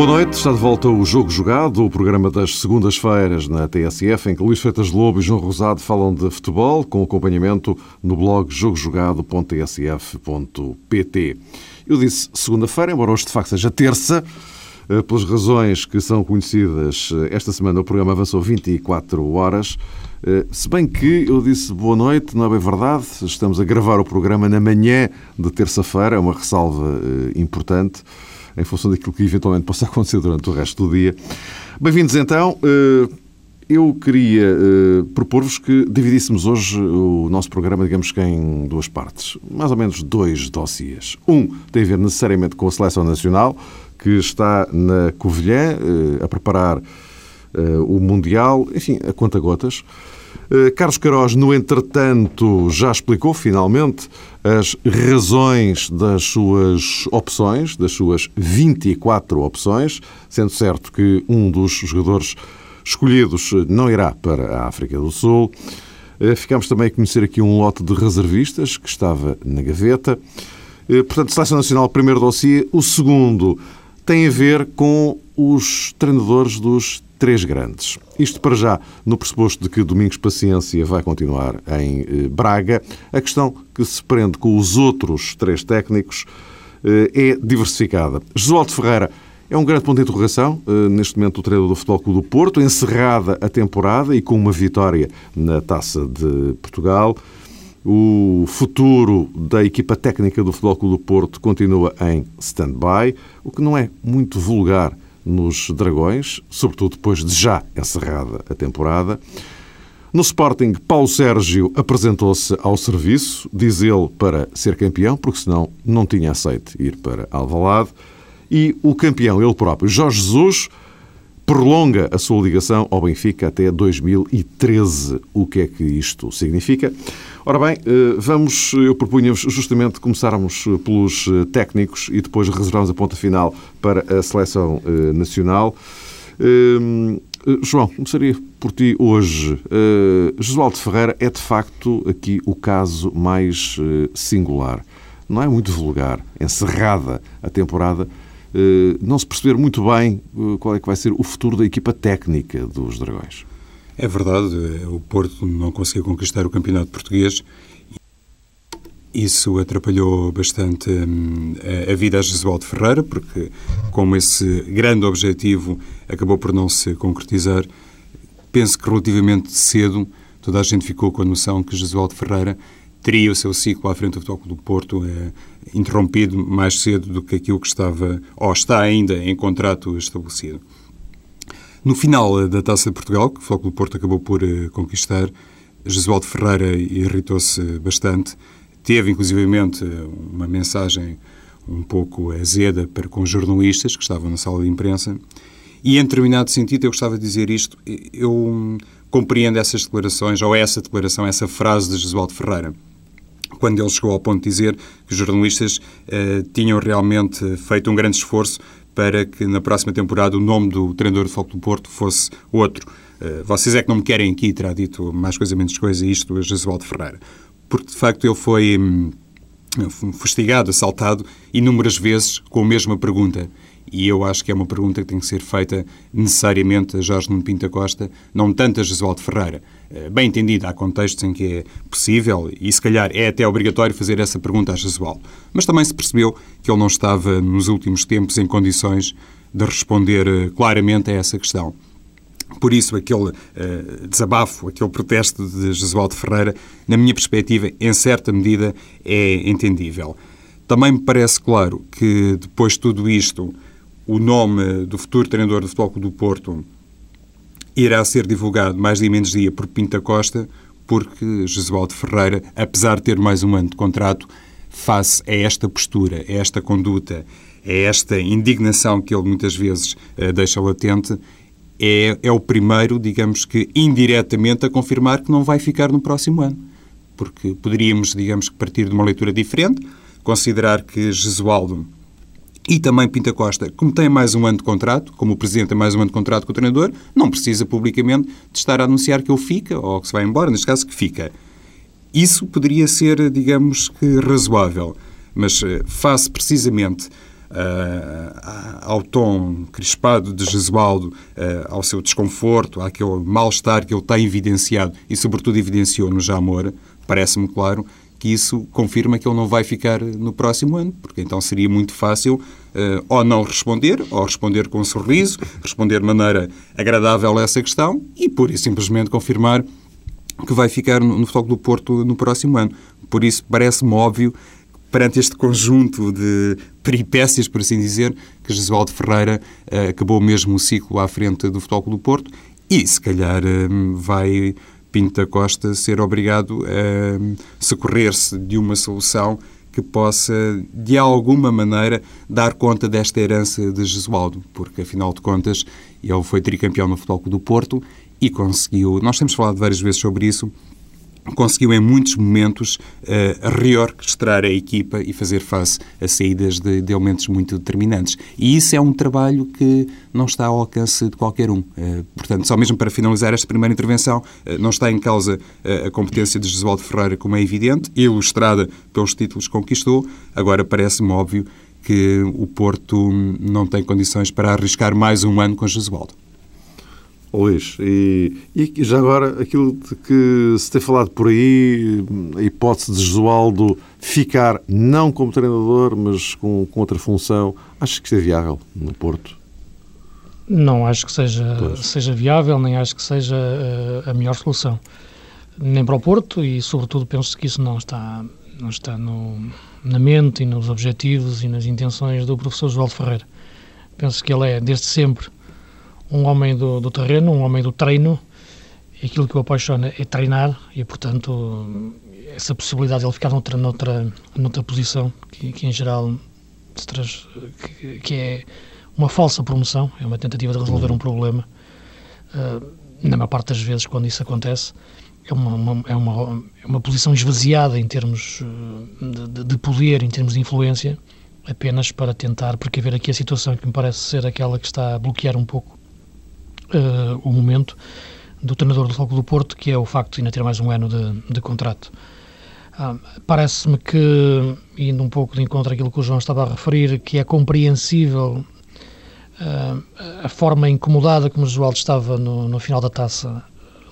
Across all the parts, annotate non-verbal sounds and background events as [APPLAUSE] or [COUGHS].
Boa noite, está de volta o Jogo Jogado, o programa das segundas-feiras na TSF, em que Luís Freitas Lobo e João Rosado falam de futebol, com acompanhamento no blog jogojogado.tsf.pt. Eu disse segunda-feira, embora hoje de facto seja terça, eh, pelas razões que são conhecidas, eh, esta semana o programa avançou 24 horas. Eh, se bem que eu disse boa noite, não é bem verdade, estamos a gravar o programa na manhã de terça-feira, é uma ressalva importante em função daquilo que eventualmente possa [LAUGHS] acontecer durante o resto do dia. Bem-vindos então. Eh, eu queria eh, propor-vos que dividíssemos hoje o nosso programa, digamos que em duas partes. Mais ou menos dois dossiês. Um tem a ver necessariamente com a Seleção Nacional, que está na Covilhã eh, a preparar o Mundial, enfim, a conta gotas. Eh, Carlos Queiroz, no entretanto, já explicou finalmente as razões das suas opções, das suas 24 opções, sendo certo que um dos jogadores escolhidos não irá para a África do Sul. Eh, ficamos também a conhecer aqui um lote de reservistas que estava na gaveta. Eh, portanto, Seleção Nacional, primeiro dossiê. O segundo tem a ver com os treinadores dos três grandes. Isto para já, no pressuposto de que Domingos Paciência vai continuar em eh, Braga. A questão que se prende com os outros três técnicos eh, é diversificada. Josualdo Ferreira é um grande ponto de interrogação, eh, neste momento o treinador do Futebol Clube do Porto, encerrada a temporada e com uma vitória na Taça de Portugal. O futuro da equipa técnica do Futebol Clube do Porto continua em stand-by, o que não é muito vulgar nos Dragões, sobretudo depois de já encerrada a temporada. No Sporting, Paulo Sérgio apresentou-se ao serviço, diz ele, para ser campeão, porque senão não tinha aceito ir para Alvalade. E o campeão, ele próprio, Jorge Jesus, prolonga a sua ligação ao Benfica até 2013. O que é que isto significa? Ora bem, eh, vamos, eu propunha-vos justamente começarmos pelos eh, técnicos e depois reservarmos a ponta final para a seleção eh, nacional. João, começaria por ti hoje. Josualdo Ferreira é de facto aqui o caso mais singular. Não é muito vulgar, encerrada a temporada, não se perceber muito bem qual é que vai ser o futuro da equipa técnica dos Dragões. É verdade, o Porto não conseguiu conquistar o campeonato português. Isso atrapalhou bastante hum, a vida a Jesualdo Ferreira, porque, como esse grande objetivo acabou por não se concretizar, penso que relativamente cedo toda a gente ficou com a noção que Jesualdo Ferreira teria o seu ciclo à frente do Futebol do Porto é, interrompido mais cedo do que aquilo que estava, ou está ainda em contrato estabelecido. No final da Taça de Portugal, que o Futebol do Porto acabou por uh, conquistar, Jesualdo Ferreira irritou-se bastante. Teve, inclusivamente, uma mensagem um pouco azeda para com os jornalistas que estavam na sala de imprensa. E, em determinado sentido, eu gostava de dizer isto. Eu compreendo essas declarações, ou essa declaração, essa frase de Jesualdo Ferreira quando ele chegou ao ponto de dizer que os jornalistas uh, tinham realmente feito um grande esforço para que na próxima temporada o nome do treinador do Foco do Porto fosse outro. Uh, vocês é que não me querem aqui, terá dito mais coisa menos coisa isto a Jesualdo Ferreira. Porque, de facto, ele foi hum, fustigado, assaltado inúmeras vezes com a mesma pergunta. E eu acho que é uma pergunta que tem que ser feita necessariamente a Jorge Nuno Pinta Costa, não tanto a Jesualdo Ferreira. Eh, bem entendido, há contextos em que é possível e, se calhar, é até obrigatório fazer essa pergunta a Jesualdo. Mas também se percebeu que ele não estava, nos últimos tempos, em condições de responder eh, claramente a essa questão. Por isso, aquele uh, desabafo, aquele protesto de Jesualdo Ferreira, na minha perspectiva, em certa medida, é entendível. Também me parece claro que, depois de tudo isto, o nome do futuro treinador do Futebol do Porto irá ser divulgado mais dia menos dia por Pinta Costa, porque Jesualdo Ferreira, apesar de ter mais um ano de contrato, face a esta postura, a esta conduta, a esta indignação que ele muitas vezes uh, deixa latente, é, é o primeiro, digamos que indiretamente, a confirmar que não vai ficar no próximo ano. Porque poderíamos, digamos que, partir de uma leitura diferente, considerar que Jesualdo e também Pinta Costa, como tem mais um ano de contrato, como o Presidente tem mais um ano de contrato com o treinador, não precisa publicamente de estar a anunciar que ele fica ou que se vai embora, neste caso que fica. Isso poderia ser, digamos que, razoável, mas eh, face precisamente uh, ao tom crispado de Gesualdo, uh, ao seu desconforto, àquele mal-estar que ele está evidenciado e, sobretudo, evidenciou no Jamor, parece-me claro que isso confirma que ele não vai ficar no próximo ano, porque então seria muito fácil uh, ou não responder, ou responder com um sorriso, responder de maneira agradável a essa questão e, pura e simplesmente, confirmar que vai ficar no, no Futebol do Porto no próximo ano. Por isso, parece-me óbvio perante este conjunto de peripécias, por assim dizer, que Jesualdo Ferreira uh, acabou mesmo o ciclo à frente do Futebol do Porto e, se calhar, uh, vai Pinto da Costa ser obrigado a socorrer-se de uma solução que possa, de alguma maneira, dar conta desta herança de Jesualdo, porque, afinal de contas, ele foi tricampeão no Futebol do Porto e conseguiu, nós temos falado várias vezes sobre isso, conseguiu em muitos momentos uh, reorquestrar a equipa e fazer face a saídas de, de, elementos muito determinantes. E isso é um trabalho que não está ao alcance de qualquer um. Uh, portanto, só mesmo para finalizar esta primeira intervenção, uh, não está em causa a competência de Josualdo Ferreira, como é evidente, ilustrada pelos títulos que conquistou. Agora parece-me óbvio que o Porto não tem condições para arriscar mais um ano com Josualdo. Luís, e, e, já agora aquilo que se tem falado por aí, a hipótese de Josualdo ficar não como treinador, mas com, com outra função, acho que isto é viável no Porto? Não acho que seja, seja viável, nem acho que seja uh, a melhor solução. Nem para o Porto e, sobretudo, penso que isso não está, não está no, na mente e nos objetivos e nas intenções do professor João Ferreira. Penso que ele é, desde sempre, um homem do, do terreno, um homem do treino, e aquilo que o apaixona é treinar, e portanto essa possibilidade de ele ficar noutra, noutra, noutra posição, que, que em geral traz, que, que, é uma falsa promoção, é uma tentativa de resolver um problema, uh, na maior parte das vezes quando isso acontece, é uma, uma, é uma, é uma posição esvaziada em termos ah, de, de, poder, em termos de influência, apenas para tentar precaver aqui a situação que me parece ser aquela que está a bloquear um pouco uh, o momento do treinador do Foco do Porto, que é o facto de ainda ter mais um ano de, de contrato. Uh, Parece-me que, indo um pouco de encontro àquilo que o João estava a referir, que é compreensível uh, a forma incomodada como o João estava no, no, final da taça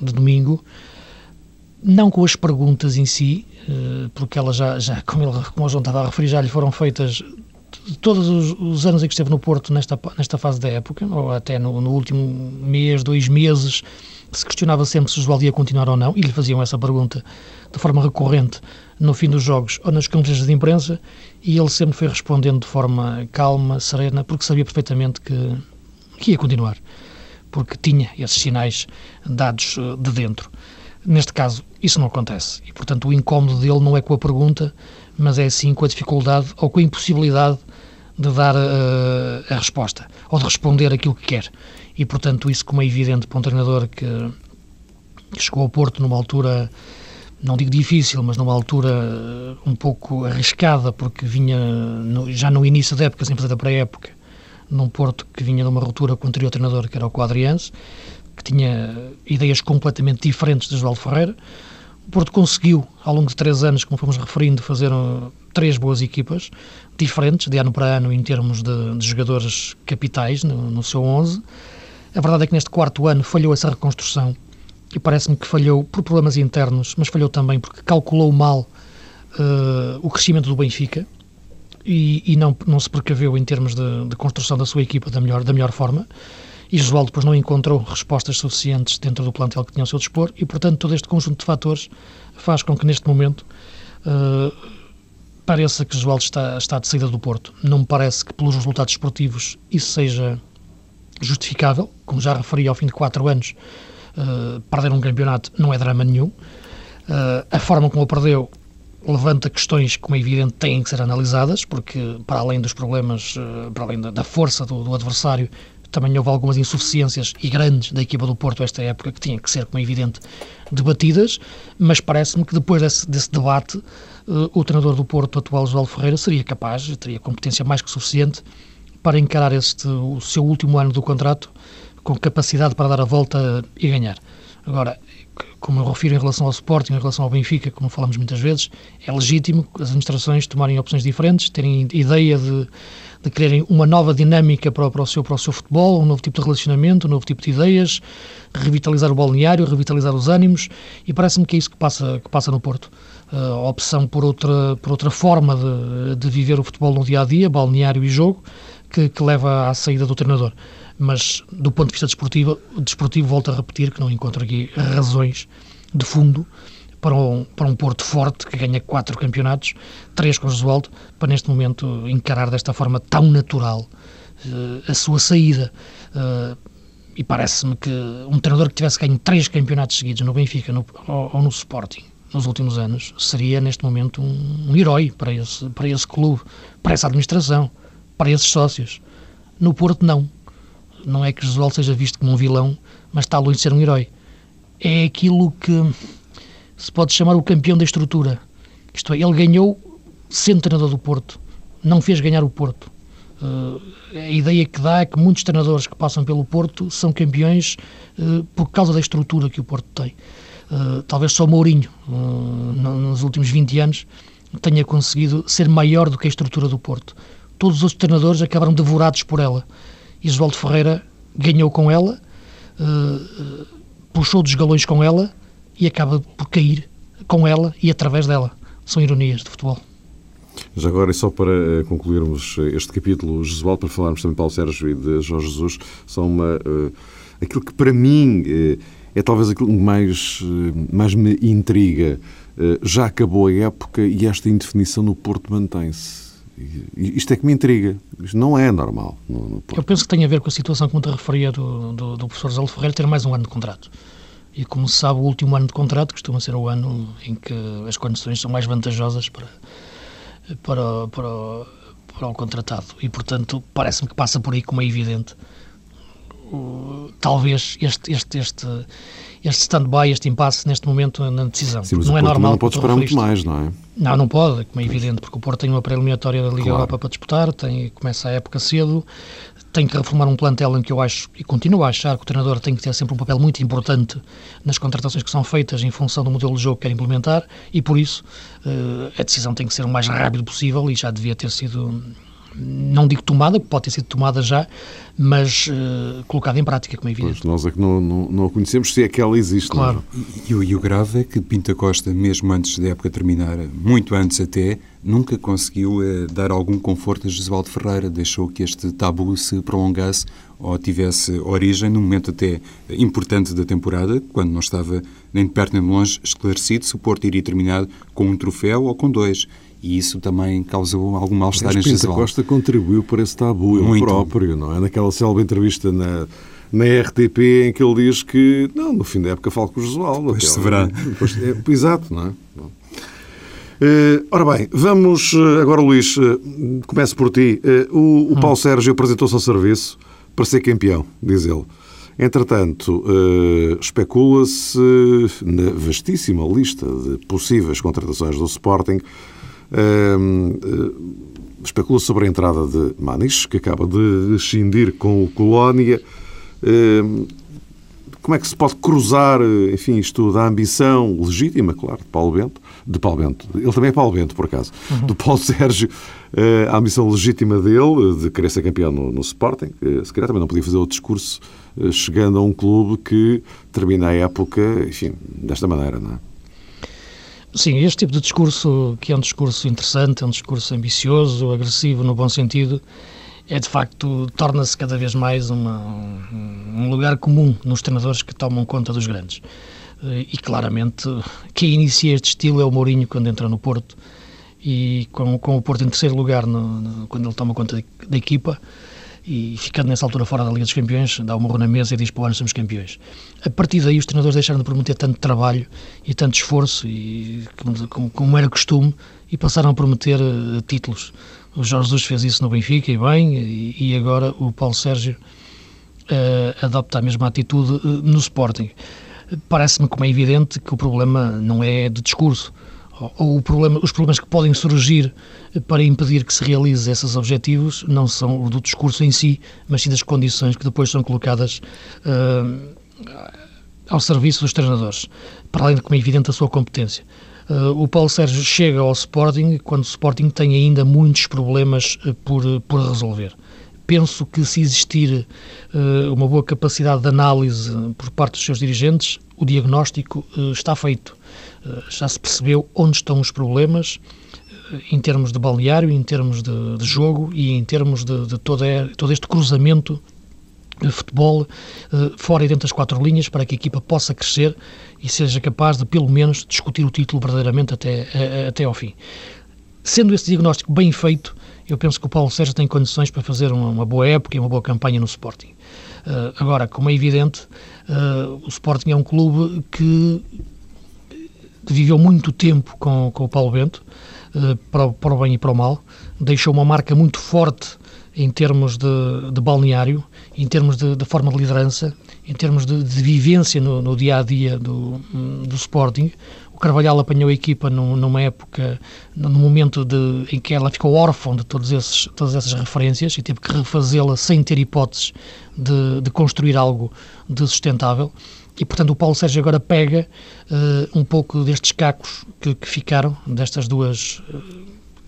de domingo, não com as perguntas em si, uh, porque elas já, já como, ele, como o João estava a referir, já lhe foram feitas todos os, os, anos em que esteve no Porto nesta, nesta fase da época, ou até no, no último mês, dois meses, se questionava sempre se o Josualdo ia continuar ou não, e lhe faziam essa pergunta de forma recorrente no fim dos jogos ou nas conferências de imprensa, e ele sempre foi respondendo de forma calma, serena, porque sabia perfeitamente que, que ia continuar, porque tinha esses sinais dados eh, de dentro. Neste caso, isso não acontece, e portanto o incómodo dele não é com a pergunta, mas é sim com a dificuldade ou com a impossibilidade de dar uh, a resposta ou de responder aquilo que quer. E, portanto, isso, como é evidente para um treinador que, que chegou ao Porto numa altura, não digo difícil, mas numa altura uh, um pouco arriscada, porque vinha no, já no início da época, sem fazer da pré-época, num Porto que vinha de uma ruptura com o anterior treinador, que era o Quadriense, que tinha ideias completamente diferentes de João Ferreira. O Porto conseguiu, ao longo de três anos, como fomos referindo, fazer uh, três boas equipas, diferentes, de ano para ano, em termos de, de jogadores capitais no, no, seu 11. A verdade é que neste quarto ano falhou essa reconstrução e parece-me que falhou por problemas internos, mas falhou também porque calculou mal uh, o crescimento do Benfica e, e, não, não se precaveu em termos de, de construção da sua equipa da melhor, da melhor forma e Josualdo depois não encontrou respostas suficientes dentro do plantel que tinha ao seu dispor e, portanto, todo este conjunto de fatores faz com que neste momento uh, pareça que Josualdo está, está de saída do Porto. Não me parece que pelos resultados esportivos isso seja justificável, como já referi ao fim de quatro anos, uh, perder um campeonato não é drama nenhum. Uh, a forma como o perdeu levanta questões, como é evidente, têm que ser analisadas, porque para além dos problemas, para além da, da força do, do, adversário, também houve algumas insuficiências e grandes da equipa do Porto esta época que tinham que ser, como é evidente, debatidas, mas parece-me que depois desse, desse debate uh, o treinador do Porto, atual João Ferreira, seria capaz, teria competência mais que suficiente para encarar este, o seu último ano do contrato com capacidade para dar a volta e ganhar. Agora, como eu refiro em relação ao Sporting, em relação ao Benfica, como falamos muitas vezes, é legítimo as administrações tomarem opções diferentes, terem ideia de, de quererem uma nova dinâmica para, para, o seu, para o seu futebol, um novo tipo de relacionamento, um novo tipo de ideias, revitalizar o balneário, revitalizar os ânimos, e parece-me que é isso que passa, que passa no Porto. A opção por outra, por outra forma de, de viver o futebol no dia a dia, balneário e jogo, que, que leva à saída do treinador mas do ponto de vista desportivo, desportivo volto a repetir que não encontro aqui razões de fundo para um, para um Porto forte que ganha quatro campeonatos, três com o Josualdo, para neste momento encarar desta forma tão natural uh, a sua saída. Uh, e parece-me que um treinador que tivesse ganho três campeonatos seguidos no Benfica no, ou, ou, no Sporting nos últimos anos seria neste momento um, um herói para esse, para esse clube, para essa administração, para esses sócios. No Porto, não não é que Josualdo seja visto como um vilão, mas está longe de ser um herói. É aquilo que se pode chamar o campeão da estrutura. Isto é, ele ganhou sendo treinador do Porto, não fez ganhar o Porto. Uh, a ideia que dá é que muitos treinadores que passam pelo Porto são campeões uh, por causa da estrutura que o Porto tem. Uh, talvez só Mourinho, nos últimos 20 anos, tenha conseguido ser maior do que a estrutura do Porto. Todos os outros treinadores acabaram devorados por ela. Isvaldo Ferreira ganhou com ela, uh, puxou dos galões com ela e acaba por cair com ela e através dela. São ironias de futebol. Já agora, e só para eh, concluirmos este capítulo, Jesualdo, para falarmos também de Paulo Sérgio e de Jorge Jesus, são uma, uh, aquilo que para mim uh, é talvez aquilo que mais, mais me intriga. já acabou a época e esta indefinição no Porto mantém-se isto é que me intriga. Isto não é normal. No, no Eu penso que tem a ver com a situação, como te referia, do, do, do professor Zé Ferreira ter mais um ano de contrato. E como se sabe, o último ano de contrato costuma ser o ano em que as condições são mais vantajosas para, para, para, para o contratado. E, portanto, parece-me que passa por aí como é evidente. O, talvez este, este, este, este stand-by, este impasse neste momento na decisão. Sim, não é normal. Não pode esperar muito mais, não é? Não, não pode, como é evidente, porque o Porto tem uma pré-eliminatória da Liga claro. Europa para disputar, tem, começa a época cedo, tem que reformar um plantel em que eu acho, e continuo a achar, que o treinador tem que ter sempre um papel muito importante nas contratações que são feitas em função do modelo de jogo que quer implementar, e por isso uh, a decisão tem que ser o mais rápido possível e já devia ter sido não digo tomada, pode ter sido tomada já, mas uh, colocada em prática, como é evidente. Pois, nós é que não, não, não, a conhecemos, se é que ela existe. É? Claro. E, e, o grave é que Pinta Costa, mesmo antes da época terminar, muito antes até, nunca conseguiu uh, dar algum conforto a Jesualdo Ferreira, deixou que este tabu se prolongasse ou tivesse origem num momento até importante da temporada, quando não estava nem de perto nem de longe esclarecido se o Porto iria terminar com um troféu ou com dois e isso também causou algum mal-estar em Pinto Costa contribuiu para esse tabu, ele próprio, não é? Naquela célebre entrevista na, na RTP em que ele diz que, não, no fim da época falo com o Josual. Pois se verá. Depois, é, exato, não é? Uh, ora bem, vamos uh, agora, Luís, uh, começo por ti. o, o Paulo hum. Sérgio apresentou-se ao serviço para ser campeão, diz ele. Entretanto, especula-se na vastíssima lista de possíveis contratações do Sporting especula sobre a entrada de Manis, que acaba de rescindir com o Colónia. como é que se pode cruzar, enfim, isto da ambição legítima, claro, de Paulo Bento, de Paulo Bento, ele também é Paulo Bento, por acaso, uhum. do Paulo Sérgio, uh, a ambição legítima dele de querer ser campeão no, no Sporting, se calhar também não podia fazer o discurso chegando a um clube que termina a época, enfim, desta maneira, não é? Sim, este tipo de discurso, que é um discurso interessante, é um discurso ambicioso, agressivo no bom sentido, é de facto, torna-se cada vez mais uma, um lugar comum nos treinadores que tomam conta dos grandes. Eh, e claramente, quem inicia este estilo é o Mourinho quando entra no Porto, e com, com o Porto em terceiro lugar no, no, quando ele toma conta da equipa, e ficando nessa altura fora da Liga dos Campeões, dá uma murro na mesa e diz para o ano somos campeões. A partir daí os treinadores deixaram de prometer tanto trabalho e tanto esforço, e, como, como era costume, e passaram a prometer uh, títulos. O Jorge Jesus fez isso no Benfica e bem, e, e agora o Paulo Sérgio uh, adopta a mesma atitude uh, no Sporting. Parece-me, como é evidente, que o problema não é de discurso, ou problema, os problemas que podem surgir para impedir que se realize esses objetivos não são do discurso em si, mas sim das condições que depois são colocadas uh, ao serviço dos treinadores, para além de, como é evidente, a sua competência. Uh, o Paulo Sérgio chega ao Sporting quando o Sporting tem ainda muitos problemas uh, por, por resolver. Penso que se existir uh, uma boa capacidade de análise por parte dos seus dirigentes, o diagnóstico está feito. Já se percebeu onde estão os problemas, em termos de balneário, em termos de, de jogo e em termos de, de todo, todo este cruzamento de futebol uh, fora e dentro das quatro linhas para que a equipa possa crescer e seja capaz de, pelo menos, discutir o título verdadeiramente até, até ao fim. Sendo esse diagnóstico bem feito, eu penso que o Paulo Sérgio tem condições para fazer uma, uma boa época e uma boa campanha no Sporting. Uh, agora, como é evidente, uh, o Sporting é um clube que viveu muito tempo com, com o Paulo Bento, para, para o bem e para o mal, deixou uma marca muito forte em termos de, de balneário, em termos de, de, forma de liderança, em termos de, de vivência no, no, dia a dia do, do Sporting. O Carvalhal apanhou a equipa num, numa época, num momento de, em que ela ficou órfã de todos esses, todas essas referências e teve que refazê-la sem ter hipóteses de, de construir algo de sustentável. E, portanto, o Paulo Sérgio agora pega uh, um pouco destes cacos que, que ficaram, destas duas.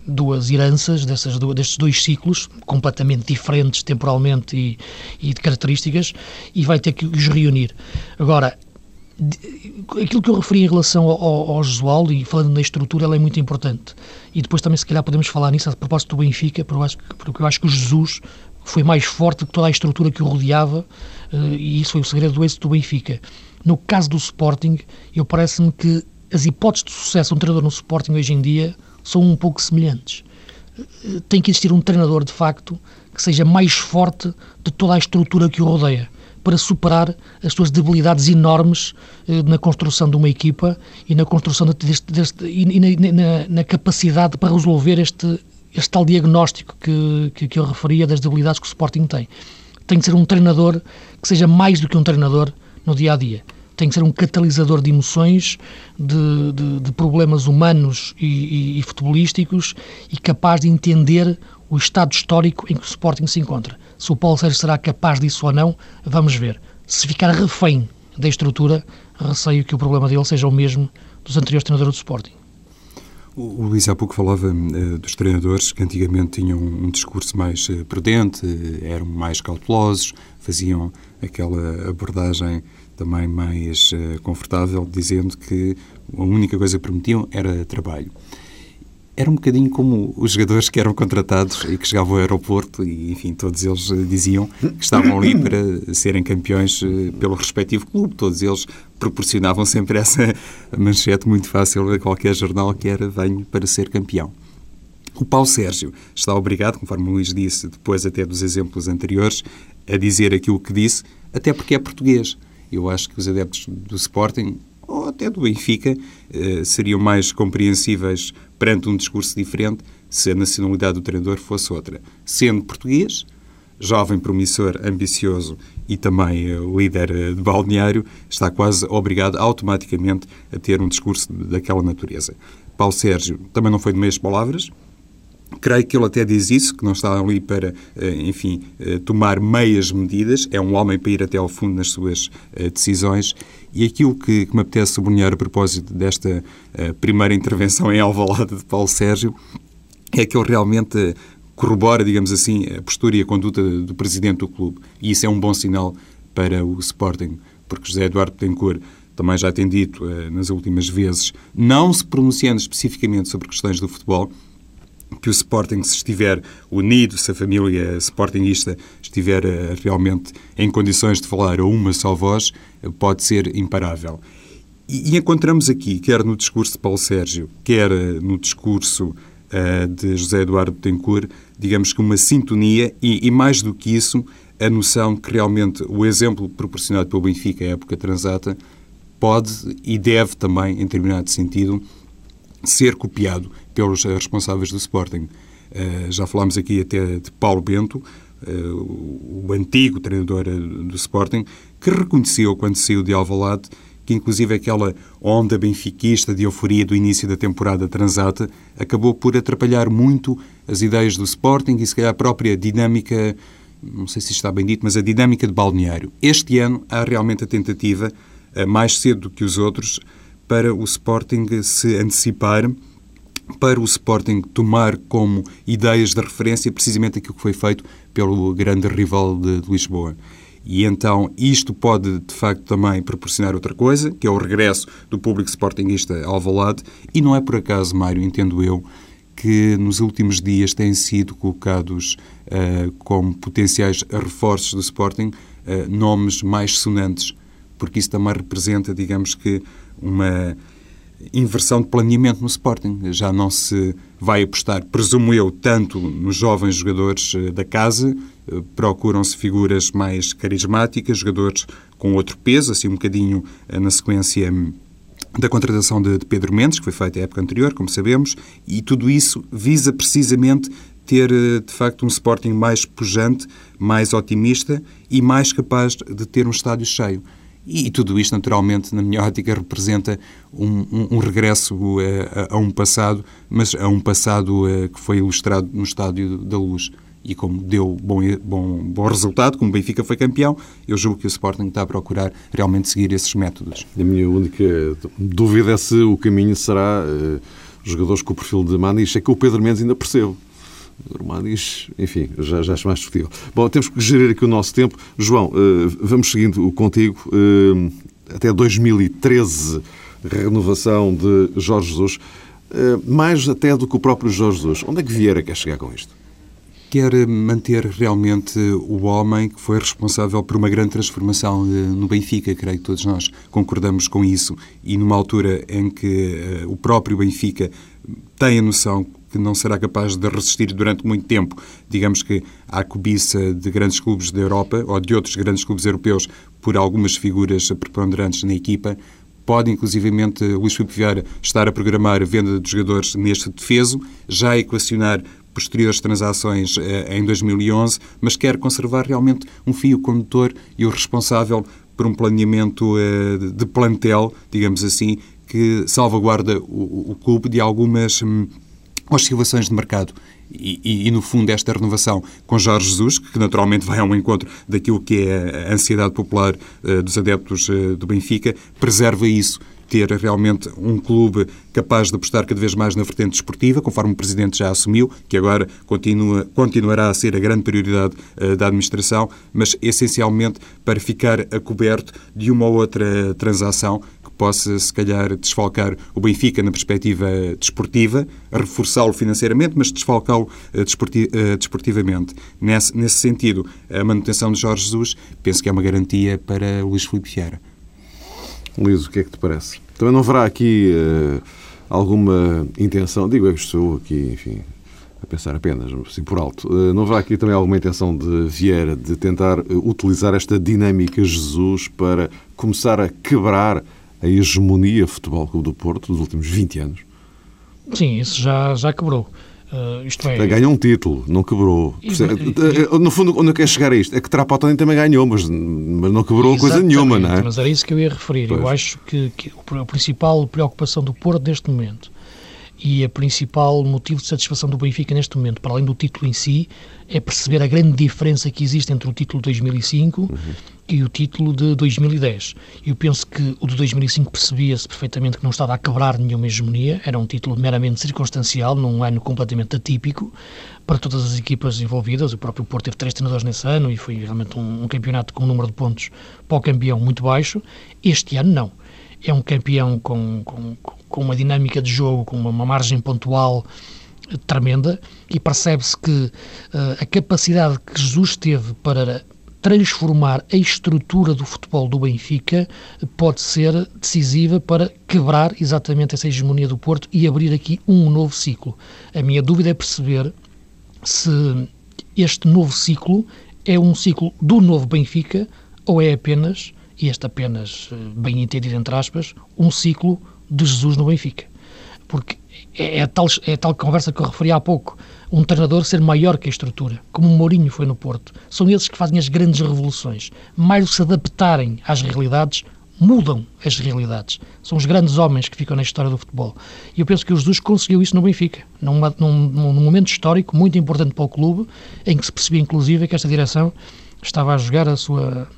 Duas heranças, dessas, destes dois ciclos, completamente diferentes temporalmente e, e de características, e vai ter que os reunir. Agora, aquilo que eu referi em relação ao, ao Josualdo e falando na estrutura, ela é muito importante. E depois também, se calhar, podemos falar nisso a propósito do Benfica, porque eu acho, porque eu acho que o Jesus foi mais forte que toda a estrutura que o rodeava eh, e isso foi o segredo do êxito do Benfica. No caso do Sporting, eu parece-me que as hipóteses de sucesso de um treinador no Sporting hoje em dia são um pouco semelhantes. Tem que existir um treinador, de facto, que seja mais forte de toda a estrutura que o rodeia, para superar as suas debilidades enormes eh, na construção de uma equipa e na construção deste e na, na, na, capacidade para resolver este, este tal diagnóstico que, que, que eu referia das debilidades que o Sporting tem. Tem que ser um treinador que seja mais do que um treinador no dia a dia tem que ser um catalisador de emoções, de, de, de problemas humanos e, e, e, futebolísticos e capaz de entender o estado histórico em que o Sporting se encontra. Se o Paulo Sérgio será capaz disso ou não, vamos ver. Se ficar refém da estrutura, receio que o problema dele seja o mesmo dos anteriores treinadores do Sporting. O Luís há pouco falava uh, dos treinadores que antigamente tinham um discurso mais uh, prudente, uh, eram mais cautelosos, faziam aquela abordagem também mais uh, confortável, dizendo que a única coisa que prometiam era trabalho. Era um bocadinho como os jogadores que eram contratados e que chegavam ao aeroporto e, enfim, todos eles eh, diziam que estavam ali [COUGHS] para serem campeões eh, pelo respectivo clube. Todos eles proporcionavam sempre essa manchete muito fácil a qualquer jornal que era venho para ser campeão. O Paulo Sérgio está obrigado, conforme o Luís disse, depois até dos exemplos anteriores, a dizer aquilo que disse, até porque é português. Eu acho que os adeptos do Sporting ou até do Benfica eh, seriam mais compreensíveis perante um discurso diferente se a nacionalidade do treinador fosse outra. Sendo português, jovem, promissor, ambicioso e também eh, líder eh, de balneário, está quase obrigado automaticamente a ter um discurso daquela natureza. Paulo Sérgio também não foi de meias palavras, Creio que ele até diz isso, que não está ali para, eh, enfim, eh, tomar meias medidas, é um homem para ir até ao fundo nas suas eh, decisões. E aquilo que, que me apetece sublinhar a propósito desta primeira intervenção em Alvalade de Paulo Sérgio é que ele realmente corrobora, digamos assim, a postura e a conduta do presidente do clube. E isso é um bom sinal para o Sporting, porque José Eduardo Betancourt também já tem dito nas últimas vezes, não se pronunciando especificamente sobre questões do futebol, que o Sporting, se estiver unido, se a família sportingista estiver uh, realmente em condições de falar a uma só voz, uh, pode ser imparável. E, e, encontramos aqui, quer no discurso de Paulo Sérgio, quer uh, no discurso de José Eduardo Betancourt, digamos que uma sintonia e, e, mais do que isso, a noção que realmente o exemplo proporcionado pelo Benfica à época transata pode e deve também, em determinado sentido, ser copiado pelos responsáveis do Sporting. Uh, já falámos aqui até de Paulo Bento, uh, o antigo treinador eh, do Sporting, que reconheceu quando saiu de Alvalade que inclusive aquela onda benfiquista de euforia do início da temporada transata acabou por atrapalhar muito as ideias do Sporting e se calhar a própria dinâmica, não sei se está bem dito, mas a dinâmica de balneário. Este ano há realmente a tentativa mais cedo do que os outros, para o Sporting se antecipar para o Sporting tomar como ideias de referência precisamente aquilo que foi feito pelo grande rival de, Lisboa. E então isto pode, de facto, também proporcionar outra coisa, que é o regresso do público sportinguista ao Valade. E não é por acaso, Mário, entendo eu, que nos últimos dias têm sido colocados uh, como potenciais reforços do Sporting uh, nomes mais sonantes, porque isso também representa, digamos que, uma inversão de planeamento no Sporting. Já não se vai apostar, presumo eu, tanto nos jovens jogadores uh, da casa, procuram-se figuras mais carismáticas, jogadores com outro peso, assim um bocadinho na sequência hum, da contratação de, Pedro Mendes, que foi feita à época anterior, como sabemos, e tudo isso visa precisamente ter, eh, de facto, um Sporting mais pujante, mais otimista e mais capaz de ter um estádio cheio. E tudo isto, naturalmente, na minha ótica, representa um, um, um regresso a, eh, a, a, um passado, mas a um passado eh, que foi ilustrado no Estádio da Luz e como deu bom, bom, bom resultado, como o Benfica foi campeão, eu julgo que o Sporting está a procurar realmente seguir esses métodos. A minha única dúvida é se o caminho será uh, jogadores com o perfil de Manis, é que o Pedro Mendes ainda percebo. Enfim, já, já mais discutível. Bom, temos que gerir aqui o nosso tempo. João, uh, vamos seguindo contigo. Uh, até 2013, renovação de Jorge Jesus. mais até do que o próprio Jorge Jesus. Onde é que Vieira quer chegar com isto? quer manter realmente o homem que foi responsável por uma grande transformação eh, no Benfica, creio que todos nós concordamos com isso, e numa altura em que o próprio Benfica tem a noção que não será capaz de resistir durante muito tempo, digamos que à cobiça de grandes clubes da Europa ou de outros grandes clubes europeus por algumas figuras preponderantes na equipa, pode inclusivamente Luís Filipe Vieira estar a programar a venda de jogadores neste defeso, já equacionar posteriores transações eh, em 2011, mas quer conservar realmente um fio condutor e o responsável por um planeamento eh, de plantel, digamos assim, que salvaguarda o, o clube de algumas hum, oscilações de mercado. E, e, e, no fundo, esta renovação com Jorge Jesus, que naturalmente vai ao encontro daquilo que é a ansiedade popular uh, dos adeptos uh, do Benfica, preserva isso ter realmente um clube capaz de apostar cada vez mais na vertente desportiva, conforme o Presidente já assumiu, que agora continua, continuará a ser a grande prioridade uh, da administração, mas essencialmente para ficar a coberto de uma ou outra transação possa, se calhar, desfalcar o Benfica na perspectiva desportiva, reforçá-lo financeiramente, mas desfalcá-lo uh, desporti uh, desportivamente. Nesse, nesse sentido, a manutenção de Jorge Jesus penso que é uma garantia para Luís Filipe Vieira. Luís, o que é que te parece? Também não haverá aqui uh, alguma intenção, digo eu que estou aqui, enfim, a pensar apenas, assim por alto, uh, não haverá aqui também alguma intenção de Vieira de tentar utilizar esta dinâmica Jesus para começar a quebrar a hegemonia Futebol Clube do Porto dos últimos 20 anos? Sim, isso já, já quebrou. Uh, isto é... Ganhou um título, não quebrou. E, e, no fundo, onde eu quero chegar a isto? É que Trapatoni também ganhou, mas, mas não quebrou coisa nenhuma, não é? Mas era isso que eu ia referir. Pois. Eu acho que, que a principal preocupação do Porto neste momento e a principal motivo de satisfação do Benfica neste momento, para além do título em si, é perceber a grande diferença que existe entre o título de 2005 uhum. E o título de 2010. Eu penso que o de 2005 percebia-se perfeitamente que não estava a quebrar nenhuma hegemonia, era um título meramente circunstancial, num ano completamente atípico para todas as equipas envolvidas. O próprio Porto teve três treinadores nesse ano e foi realmente um, um campeonato com um número de pontos para o campeão muito baixo. Este ano não é um campeão com, com, com uma dinâmica de jogo, com uma, uma margem pontual tremenda e percebe-se que uh, a capacidade que Jesus teve para transformar a estrutura do futebol do Benfica pode ser decisiva para quebrar exatamente essa hegemonia do Porto e abrir aqui um novo ciclo. A minha dúvida é perceber se este novo ciclo é um ciclo do novo Benfica ou é apenas e este apenas, eh, bem entendido entre aspas, um ciclo de Jesus no Benfica. Porque é, é, tal, é tal conversa que eu referi há pouco. Um treinador ser maior que a estrutura, como o Mourinho foi no Porto. São eles que fazem as grandes revoluções. Mais do que se adaptarem às realidades, mudam as realidades. São os grandes homens que ficam na história do futebol. E eu penso que o Jesus conseguiu isso no Benfica, num, num, num momento histórico muito importante para o clube, em que se percebia inclusive que esta direção estava a jogar a sua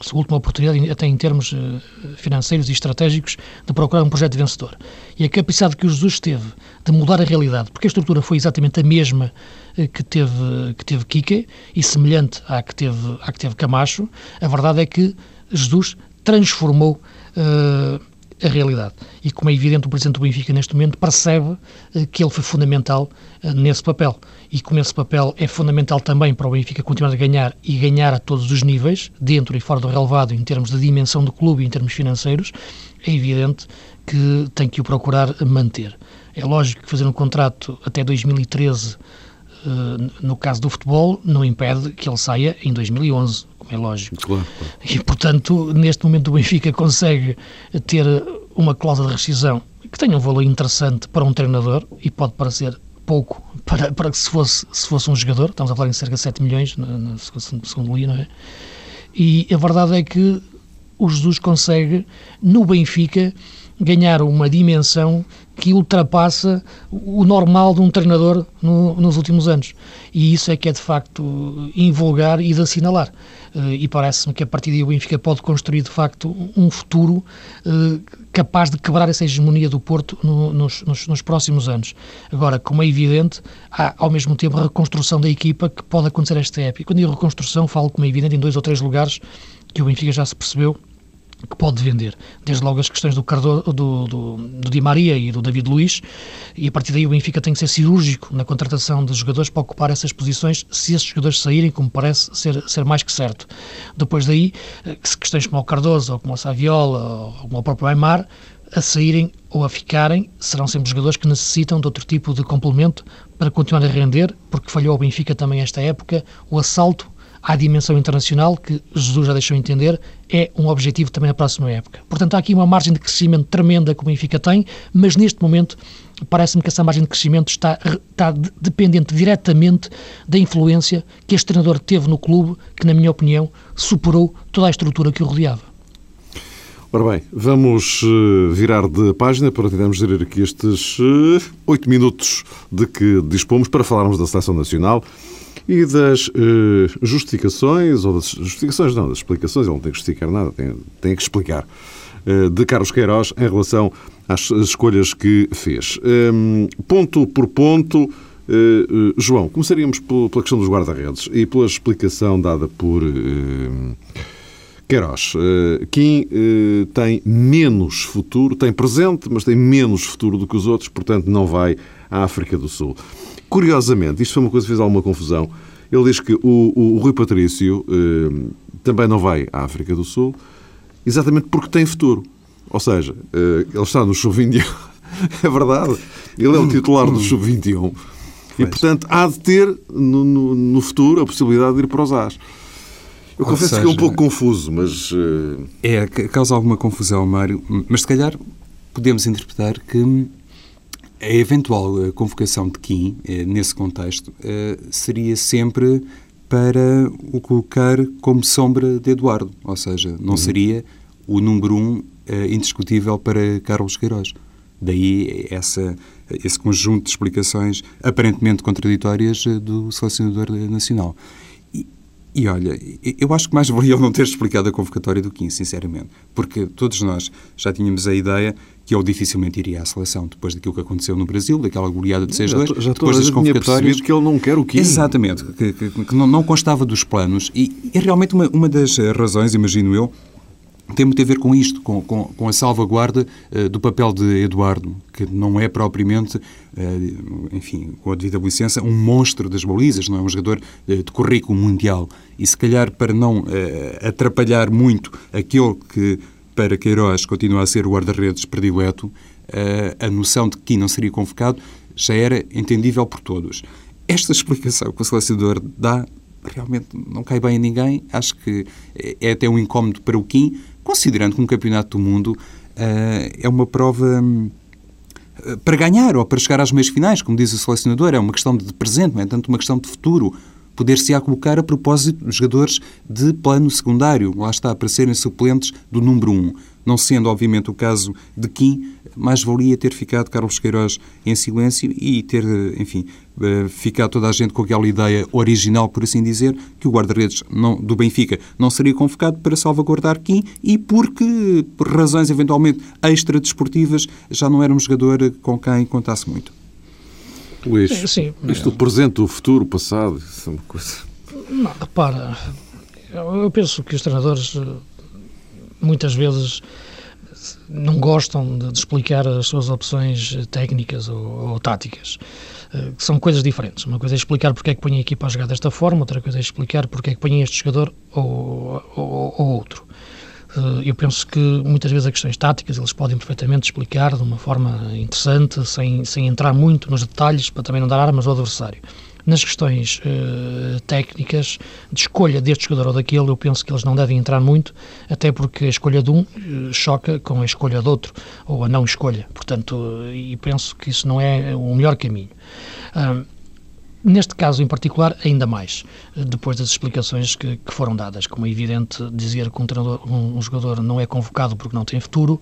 sua última oportunidade, até em termos uh, financeiros e estratégicos, de procurar um projeto vencedor. E a capacidade que o Jesus teve de mudar a realidade, porque a estrutura foi exatamente a mesma uh, que teve, que teve Kike e semelhante à que teve, à que teve Camacho, a verdade é que Jesus transformou uh, a realidade. E como é evidente, o Presidente do Benfica, neste momento, percebe eh, que ele foi fundamental eh, nesse papel. E como esse papel é fundamental também para o Benfica continuar a ganhar e ganhar a todos os níveis, dentro e fora do relevado, em termos de dimensão do clube e em termos financeiros, é evidente que tem que o procurar manter. É lógico que fazer um contrato até 2013 eh, no caso do futebol, não impede que ele saia em 2011 como é lógico. Claro, claro. E, portanto, neste momento o Benfica consegue ter uma cláusula de rescisão que tenha um valor interessante para um treinador e pode parecer pouco para, para que se fosse, se fosse um jogador, estamos a falar em cerca de 7 milhões no segundo dia, não é? E a verdade é que o Jesus consegue, no Benfica, ganhar uma dimensão que ultrapassa o normal de um treinador no, nos últimos anos. E isso é que é de facto invulgar e de assinalar. Uh, e parece-me que a partir daí o Benfica pode construir de facto um futuro uh, capaz de quebrar essa hegemonia do Porto no, nos, nos, nos, próximos anos. Agora, como é evidente, há ao mesmo tempo a reconstrução da equipa que pode acontecer esta época. E quando digo reconstrução, falo, como é evidente, em dois ou três lugares que o Benfica já se percebeu que pode vender. Desde logo as questões do, Cardo, do, do, do, Di Maria e do David Luiz, e a partir daí o Benfica tem que ser cirúrgico na contratação de jogadores para ocupar essas posições, se esses jogadores saírem, como parece ser, ser mais que certo. Depois daí, eh, questões como o Cardoso, ou como o Saviola, ou como o próprio Aymar, a saírem ou a ficarem, serão sempre jogadores que necessitam de outro tipo de complemento para continuar a render, porque falhou o Benfica também esta época, o assalto à dimensão internacional, que Jesus já deixou entender, é um objetivo também na próxima época. Portanto, há aqui uma margem de crescimento tremenda que o Benfica tem, mas neste momento parece-me que essa margem de crescimento está, está dependente diretamente da influência que este treinador teve no clube, que, na minha opinião, superou toda a estrutura que o rodeava. Ora bem, vamos eh, virar de página para tentarmos gerir aqui estes eh, oito minutos de que dispomos para falarmos da Seleção Nacional e das uh, justificações, ou das justificações não, das explicações, ele não tem que justificar nada, tem, tem que explicar, de Carlos Queiroz em relação às escolhas que fez. Ehm, ponto por ponto, João, começaríamos pela questão dos guarda-redes e pela explicação dada por Queiroz. Kim tem menos futuro, tem presente, mas tem menos futuro do que os outros, portanto não vai à África do Sul. Curiosamente, isto foi uma coisa que fez alguma confusão. Ele diz que o, o, o Rui Patrício eh, também não vai à África do Sul, exatamente porque tem futuro. Ou seja, eh, ele está no Sub-21. [LAUGHS] é verdade. Ele é o titular do Sub-21. E, portanto, há de ter no, no, no, futuro a possibilidade de ir para os As. Eu confesso seja, que é um pouco confuso, mas. Uh... É, causa alguma confusão, Mário. Mas se calhar podemos interpretar que a eventual eh, convocação de Kim, eh, nesse contexto, eh, seria sempre para o colocar como sombra de Eduardo, ou seja, não uhum. seria o número um indiscutível para Carlos Queiroz. Daí essa, esse conjunto de explicações aparentemente contraditórias do selecionador nacional. E olha, eu acho que mais valia ele não ter explicado a convocatória do 15, sinceramente, porque todos nós já tínhamos a ideia que ele dificilmente iria à seleção depois daquilo que aconteceu no Brasil, daquela goleada de 6-2, já, depois das convocatórias. que ele não quer o 15. Exatamente, que, que, que não, não, constava dos planos. E é realmente uma, uma das razões, imagino eu, tem muito a ver com isto, com, com, com a salvaguarda uh, do papel de Eduardo, que não é propriamente, uh, enfim, com a devida licença, um monstro das balizas, não é um jogador uh, de currículo mundial. E se calhar para não atrapalhar muito aquele que para Queiroz continua a ser o guarda-redes predileto, a noção de que não seria convocado já era entendível por todos. Esta explicação que o selecionador dá realmente não cai bem a ninguém. Acho que é até um incómodo para o Kim, considerando que um campeonato do mundo uh, é uma prova um, para ganhar ou para chegar às meias finais, como diz o selecionador, é uma questão de presente, não é tanto uma questão de futuro. Poder-se-á colocar a propósito dos jogadores de plano secundário, lá está, para serem suplentes do número 1. Um. Não sendo, obviamente, o caso de Kim, mais valia ter ficado Carlos Queiroz em silêncio e ter, enfim, eh, ficado toda a gente com aquela ideia original, por assim dizer, que o guarda-redes do Benfica não seria convocado para salvaguardar Kim e porque, por razões eventualmente extra-desportivas, já não era um jogador com quem contasse muito. Luís, Sim, isto, o presente, o futuro, o passado, isso é uma coisa... Não, repara, eu penso que os treinadores eh, muitas vezes não gostam de, explicar as suas opções técnicas ou, ou táticas. Uh, são coisas diferentes. Uma coisa é explicar porque é que põe a equipa a jogar desta forma, outra coisa é explicar porque é que põe este jogador ou, ou, ou outro. Uh, eu penso que muitas vezes as questões táticas eles podem perfeitamente explicar de uma forma interessante, sem, sem entrar muito nos detalhes, para também não dar armas ao adversário. Nas questões uh, técnicas, de escolha deste jogador ou daquele, eu penso que eles não devem entrar muito, até porque a escolha de um uh, choca com a escolha de outro, ou a não escolha. Portanto, uh, e penso que isso não é o melhor caminho. Neste caso em particular, ainda mais, depois das explicações que, que foram dadas. Como é evidente, dizer que um, um, um, jogador não é convocado porque não tem futuro,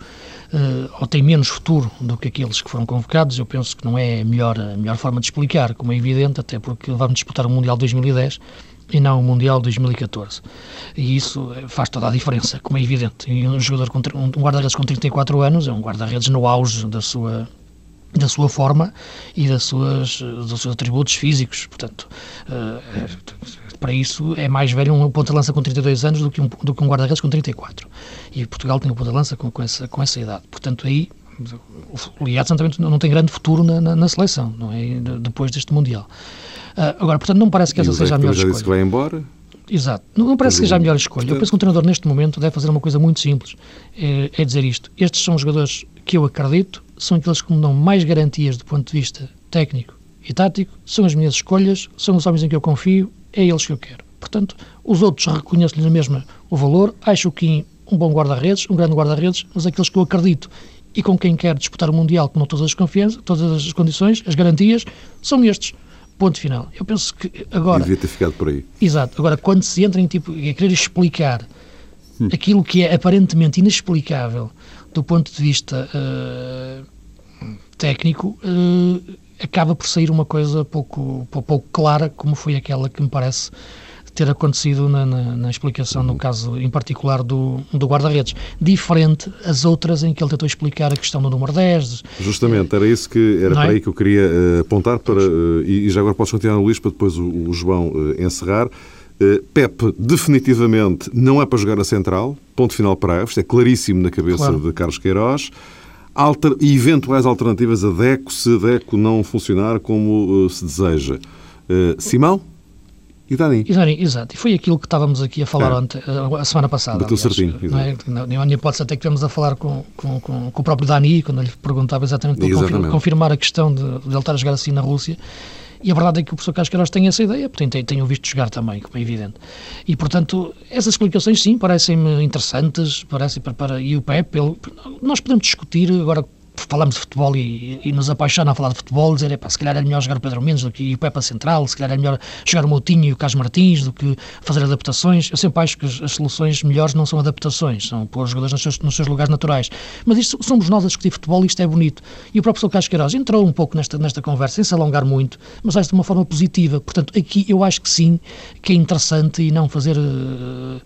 uh, ou tem menos futuro do que aqueles que foram convocados, eu penso que não é a melhor, a melhor forma de explicar, como é evidente, até porque vamos disputar o Mundial 2010 e não o Mundial 2014. E isso faz toda a diferença, como é evidente. E um jogador um guarda-redes com 34 anos é um guarda-redes no auge da sua da sua forma e das suas, dos seus atributos físicos. Portanto, uh, para isso é mais velho um ponta-lança com 32 anos do que um, do que um guarda-redes com 34. E Portugal tem um ponta-lança com, com, essa, com essa idade. Portanto, aí o Liadson também não tem grande futuro na, na, na, seleção, não é? Depois deste Mundial. Uh, agora, portanto, não parece que essa seja a melhor escolha. Disse que vai embora? Exato. Não, não parece que seja a melhor escolha. Eu penso que um treinador neste momento deve fazer uma coisa muito simples. É, é dizer isto. Estes são os jogadores que eu acredito são aqueles que me dão mais garantias do ponto de vista técnico e tático, são as minhas escolhas, são os homens em que eu confio, é eles que eu quero. Portanto, os outros reconheço-lhes na mesma o valor, acho o Kim um bom guarda-redes, um grande guarda-redes, mas aqueles que eu acredito e com quem quero disputar o Mundial com todas as confianças, todas as condições, as garantias, são estes. Ponto final. Eu penso que agora... Devia ter ficado por aí. Exato. Agora, quando se entra em tipo, a querer explicar hum. aquilo que é aparentemente inexplicável do ponto de vista uh, técnico, uh, acaba por sair uma coisa pouco, pouco clara, como foi aquela que me parece ter acontecido na, na, na explicação, no caso em particular do, do guarda-redes. Diferente as outras em que ele tentou explicar a questão do número 10. Justamente, era isso que era para é? aí que eu queria uh, apontar, para, uh, e, e, já agora podes continuar, Luís, para depois o, o João encerrar. Pepe, definitivamente, não é para jogar a central, ponto final para isto é claríssimo na cabeça claro. de Carlos Queiroz. Alter, eventuais alternativas a DECO, se DECO não funcionar como uh, se deseja. Uh, Simão? E Dani? E Dani, exato. E foi aquilo que estávamos aqui a falar é. ontem, eh, a semana passada. Bateu certinho. Não é? Na hipótese até que tivemos a falar com, com, com, com, o próprio Dani, quando ele perguntava exatamente para exatamente. confirmar a questão de, de ele estar a jogar assim na Rússia. E a verdade é que o professor Casqueiros tem essa ideia, porque tem, visto jogar também, como é evidente. E, portanto, essas explicações, sim, parecem-me interessantes, parecem para, para, e o Pepe, ele, nós podemos discutir agora falamos de futebol e, e, nos apaixona a falar de futebol, dizer, epá, se calhar é melhor jogar o Pedro Mendes do que o Pepa Central, se calhar é melhor jogar o Moutinho e o Carlos Martins do que fazer adaptações. Eu sempre acho que as, as soluções melhores não são adaptações, são pôr os jogadores nos seus, nos seus, lugares naturais. Mas isto somos nós a discutir futebol e isto é bonito. E o próprio Carlos Queiroz entrou um pouco nesta, nesta conversa, sem se alongar muito, mas acho de uma forma positiva. Portanto, aqui eu acho que sim, que é interessante e não fazer... Uh,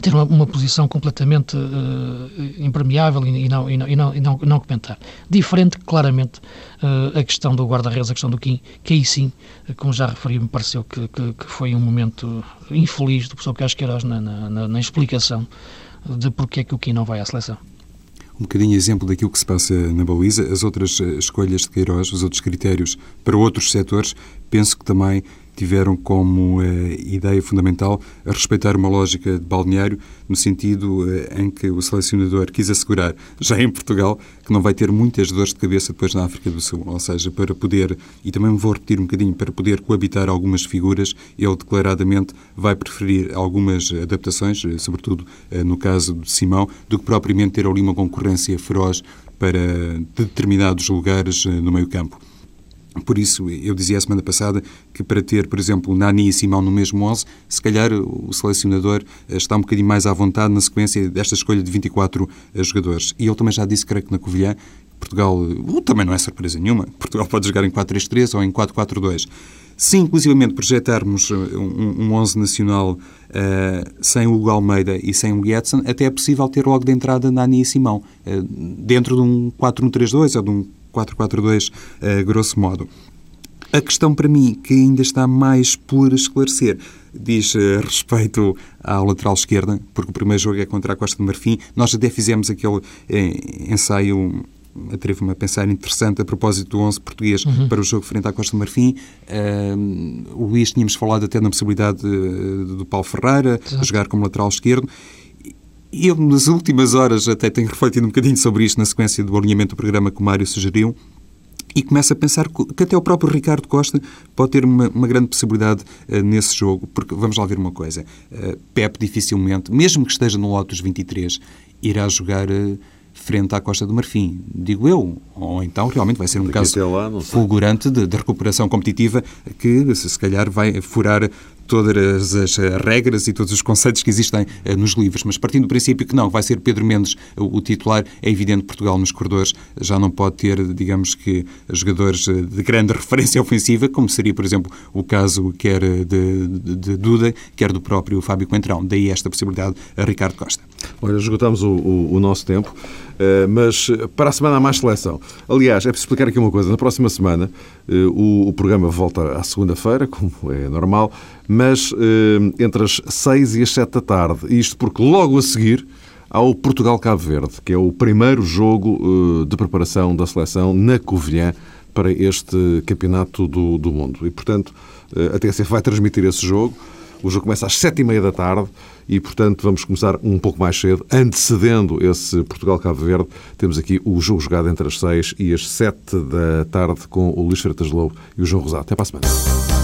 ter uma, uma posição completamente uh, impermeável e, e, não, e, não, e, não, e não, não comentar. Diferente, claramente, uh, a questão do guarda-redes, a questão do Kim, que aí sim, como já referi, me pareceu que, que, que foi um momento infeliz do professor Carlos Queiroz na, na, na, explicação de porque é que o Kim não vai à seleção um bocadinho exemplo daquilo que se passa na baliza. As outras eh, escolhas de Queiroz, os outros critérios para outros setores, penso que também tiveram como eh, ideia fundamental respeitar uma lógica de balneário, no sentido eh, em que o selecionador quis assegurar, já em Portugal, que não vai ter muitas dores de cabeça depois na África do Sul. Ou seja, para poder, e também vou repetir um bocadinho, para poder coabitar algumas figuras, ele declaradamente vai preferir algumas adaptações, eh, sobretudo no caso de Simão, do que propriamente ter ali uma concorrência feroz para determinados lugares no meio campo. Por isso, eu dizia a semana passada que para ter, por exemplo, Nani e Simão no mesmo 11, se calhar o selecionador eh, está um bocadinho mais à vontade na sequência desta escolha de 24 eh, jogadores. E eu também já disse, creio que na Covilhã, Portugal uh, também não é surpresa nenhuma. [LAUGHS] Portugal pode jogar em 4-3-3 ou em 4-4-2. Se inclusivamente projetarmos um, um 11 nacional uh, sem o Hugo Almeida e sem o Getson, até é possível ter logo de entrada Nani e Simão, uh, dentro de um 4-1-3-2 ou de um 4-4-2, uh, grosso modo. A questão para mim, que ainda está mais por esclarecer, diz uh, respeito à lateral esquerda, porque o primeiro jogo é contra a Costa de Marfim. Nós até fizemos aquele eh, ensaio atrevo-me a pensar interessante a propósito do 11 português uhum. para o jogo frente à Costa de Marfim. Uh, o Luís tínhamos falado até na possibilidade de, do Paulo Ferreira Exato. jogar como lateral esquerdo. Eu, nas últimas horas, até tenho refletido um bocadinho sobre isto na sequência do alinhamento do programa que o Mário sugeriu e começo a pensar que até o próprio Ricardo Costa pode ter uma, uma grande possibilidade uh, nesse jogo, porque vamos lá ver uma coisa: uh, Pep dificilmente, mesmo que esteja no Lotus 23, irá jogar. Uh, frente à Costa do Marfim, digo eu. Ou então realmente vai ser um Daqui caso lá, fulgurante de, de, recuperação competitiva que se, se calhar vai furar todas as regras e todos os conceitos que existem eh, nos livros, mas partindo do princípio que não, vai ser Pedro Mendes o titular, é evidente que Portugal nos corredores já não pode ter, digamos que, jogadores eh, de grande [LAUGHS] referência ofensiva, como seria, por exemplo, o caso quer de, de, de Duda, quer do próprio Fábio Coentrão. Daí esta possibilidade a Ricardo Costa. Olha, esgotamos o, o, o nosso tempo. Uh, mas para a semana há mais seleção. Aliás, é preciso explicar aqui uma coisa. Na próxima semana, uh, o, o, programa volta à segunda-feira, [LAUGHS] como é normal, mas uh, entre as 6 e as 7 da tarde. Isto porque logo a seguir há o Portugal-Cabo Verde, que é o primeiro jogo de preparação da seleção na Covilhã para este campeonato do, do mundo. E, portanto, a TSF vai transmitir esse jogo. O jogo começa às sete e meia da tarde e, portanto, vamos começar um pouco mais cedo. Antecedendo esse Portugal-Cabo Verde, temos aqui o jogo jogado entre as seis e as sete da tarde com o Luís Freitas Lobo e o João Rosado. Até para a semana.